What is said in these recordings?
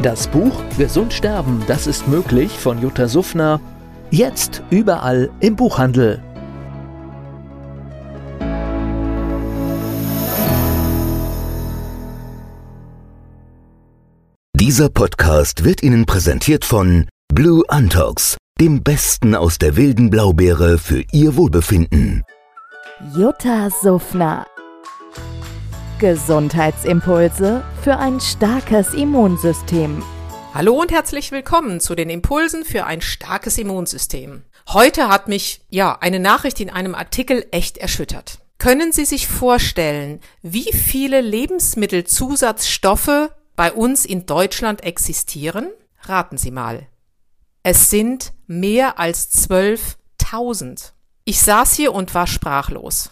Das Buch Gesund sterben, das ist möglich von Jutta Suffner. Jetzt überall im Buchhandel. Dieser Podcast wird Ihnen präsentiert von Blue Antox, dem Besten aus der wilden Blaubeere für Ihr Wohlbefinden. Jutta Suffner. Gesundheitsimpulse für ein starkes Immunsystem. Hallo und herzlich willkommen zu den Impulsen für ein starkes Immunsystem. Heute hat mich, ja, eine Nachricht in einem Artikel echt erschüttert. Können Sie sich vorstellen, wie viele Lebensmittelzusatzstoffe bei uns in Deutschland existieren? Raten Sie mal. Es sind mehr als 12.000. Ich saß hier und war sprachlos.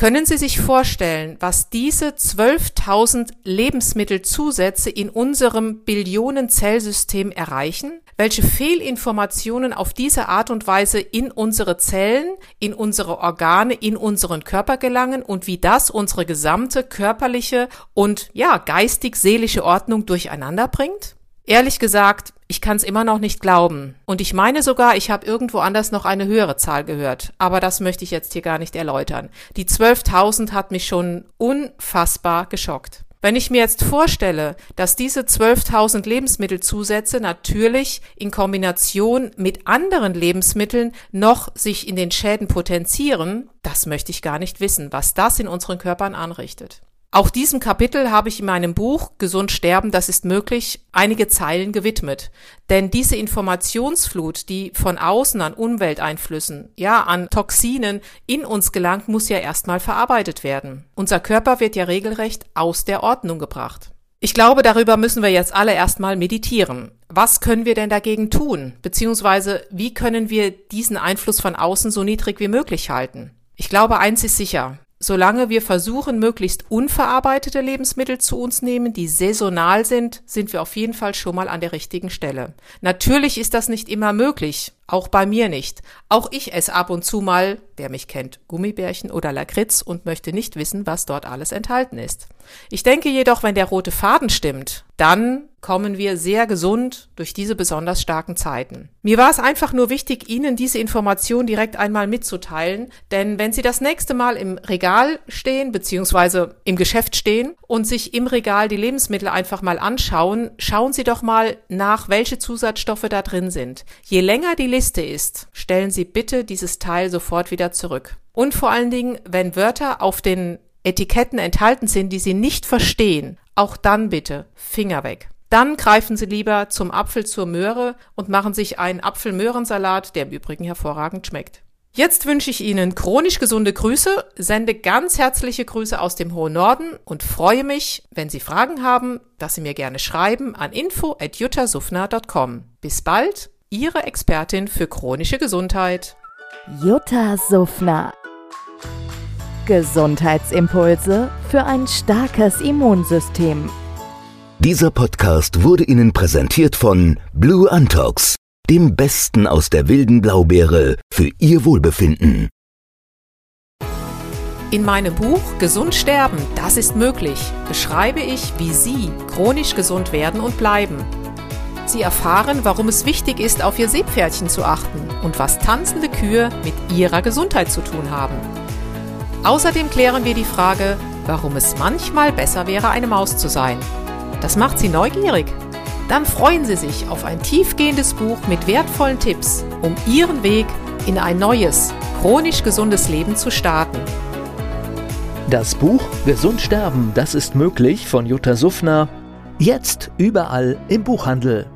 Können Sie sich vorstellen, was diese 12.000 Lebensmittelzusätze in unserem Billionen-Zellsystem erreichen? Welche Fehlinformationen auf diese Art und Weise in unsere Zellen, in unsere Organe, in unseren Körper gelangen und wie das unsere gesamte körperliche und ja, geistig-seelische Ordnung durcheinander bringt? Ehrlich gesagt, ich kann es immer noch nicht glauben. Und ich meine sogar, ich habe irgendwo anders noch eine höhere Zahl gehört. Aber das möchte ich jetzt hier gar nicht erläutern. Die 12.000 hat mich schon unfassbar geschockt. Wenn ich mir jetzt vorstelle, dass diese 12.000 Lebensmittelzusätze natürlich in Kombination mit anderen Lebensmitteln noch sich in den Schäden potenzieren, das möchte ich gar nicht wissen, was das in unseren Körpern anrichtet. Auch diesem Kapitel habe ich in meinem Buch Gesund sterben, das ist möglich, einige Zeilen gewidmet. Denn diese Informationsflut, die von außen an Umwelteinflüssen, ja, an Toxinen in uns gelangt, muss ja erstmal verarbeitet werden. Unser Körper wird ja regelrecht aus der Ordnung gebracht. Ich glaube, darüber müssen wir jetzt alle erstmal meditieren. Was können wir denn dagegen tun? Beziehungsweise, wie können wir diesen Einfluss von außen so niedrig wie möglich halten? Ich glaube, eins ist sicher solange wir versuchen, möglichst unverarbeitete Lebensmittel zu uns nehmen, die saisonal sind, sind wir auf jeden Fall schon mal an der richtigen Stelle. Natürlich ist das nicht immer möglich, auch bei mir nicht. Auch ich esse ab und zu mal, wer mich kennt, Gummibärchen oder Lakritz und möchte nicht wissen, was dort alles enthalten ist. Ich denke jedoch, wenn der rote Faden stimmt, dann kommen wir sehr gesund durch diese besonders starken Zeiten. Mir war es einfach nur wichtig, Ihnen diese Information direkt einmal mitzuteilen, denn wenn Sie das nächste Mal im Regal stehen bzw. im Geschäft stehen und sich im Regal die Lebensmittel einfach mal anschauen, schauen Sie doch mal nach, welche Zusatzstoffe da drin sind. Je länger die ist, stellen Sie bitte dieses Teil sofort wieder zurück. Und vor allen Dingen, wenn Wörter auf den Etiketten enthalten sind, die Sie nicht verstehen, auch dann bitte Finger weg. Dann greifen Sie lieber zum Apfel zur Möhre und machen sich einen Apfel-Möhrensalat, der im Übrigen hervorragend schmeckt. Jetzt wünsche ich Ihnen chronisch gesunde Grüße, sende ganz herzliche Grüße aus dem hohen Norden und freue mich, wenn Sie Fragen haben, dass Sie mir gerne schreiben an info@juttasufner.com. Bis bald, Ihre Expertin für chronische Gesundheit. Jutta Suffner. Gesundheitsimpulse für ein starkes Immunsystem. Dieser Podcast wurde Ihnen präsentiert von Blue Antox, dem Besten aus der wilden Blaubeere für Ihr Wohlbefinden. In meinem Buch Gesund sterben, das ist möglich, beschreibe ich, wie Sie chronisch gesund werden und bleiben. Sie erfahren, warum es wichtig ist, auf Ihr Seepferdchen zu achten und was tanzende Kühe mit ihrer Gesundheit zu tun haben. Außerdem klären wir die Frage, warum es manchmal besser wäre, eine Maus zu sein das macht Sie neugierig? Dann freuen Sie sich auf ein tiefgehendes Buch mit wertvollen Tipps, um Ihren Weg in ein neues, chronisch gesundes Leben zu starten. Das Buch Gesund sterben, das ist möglich von Jutta Suffner. Jetzt überall im Buchhandel.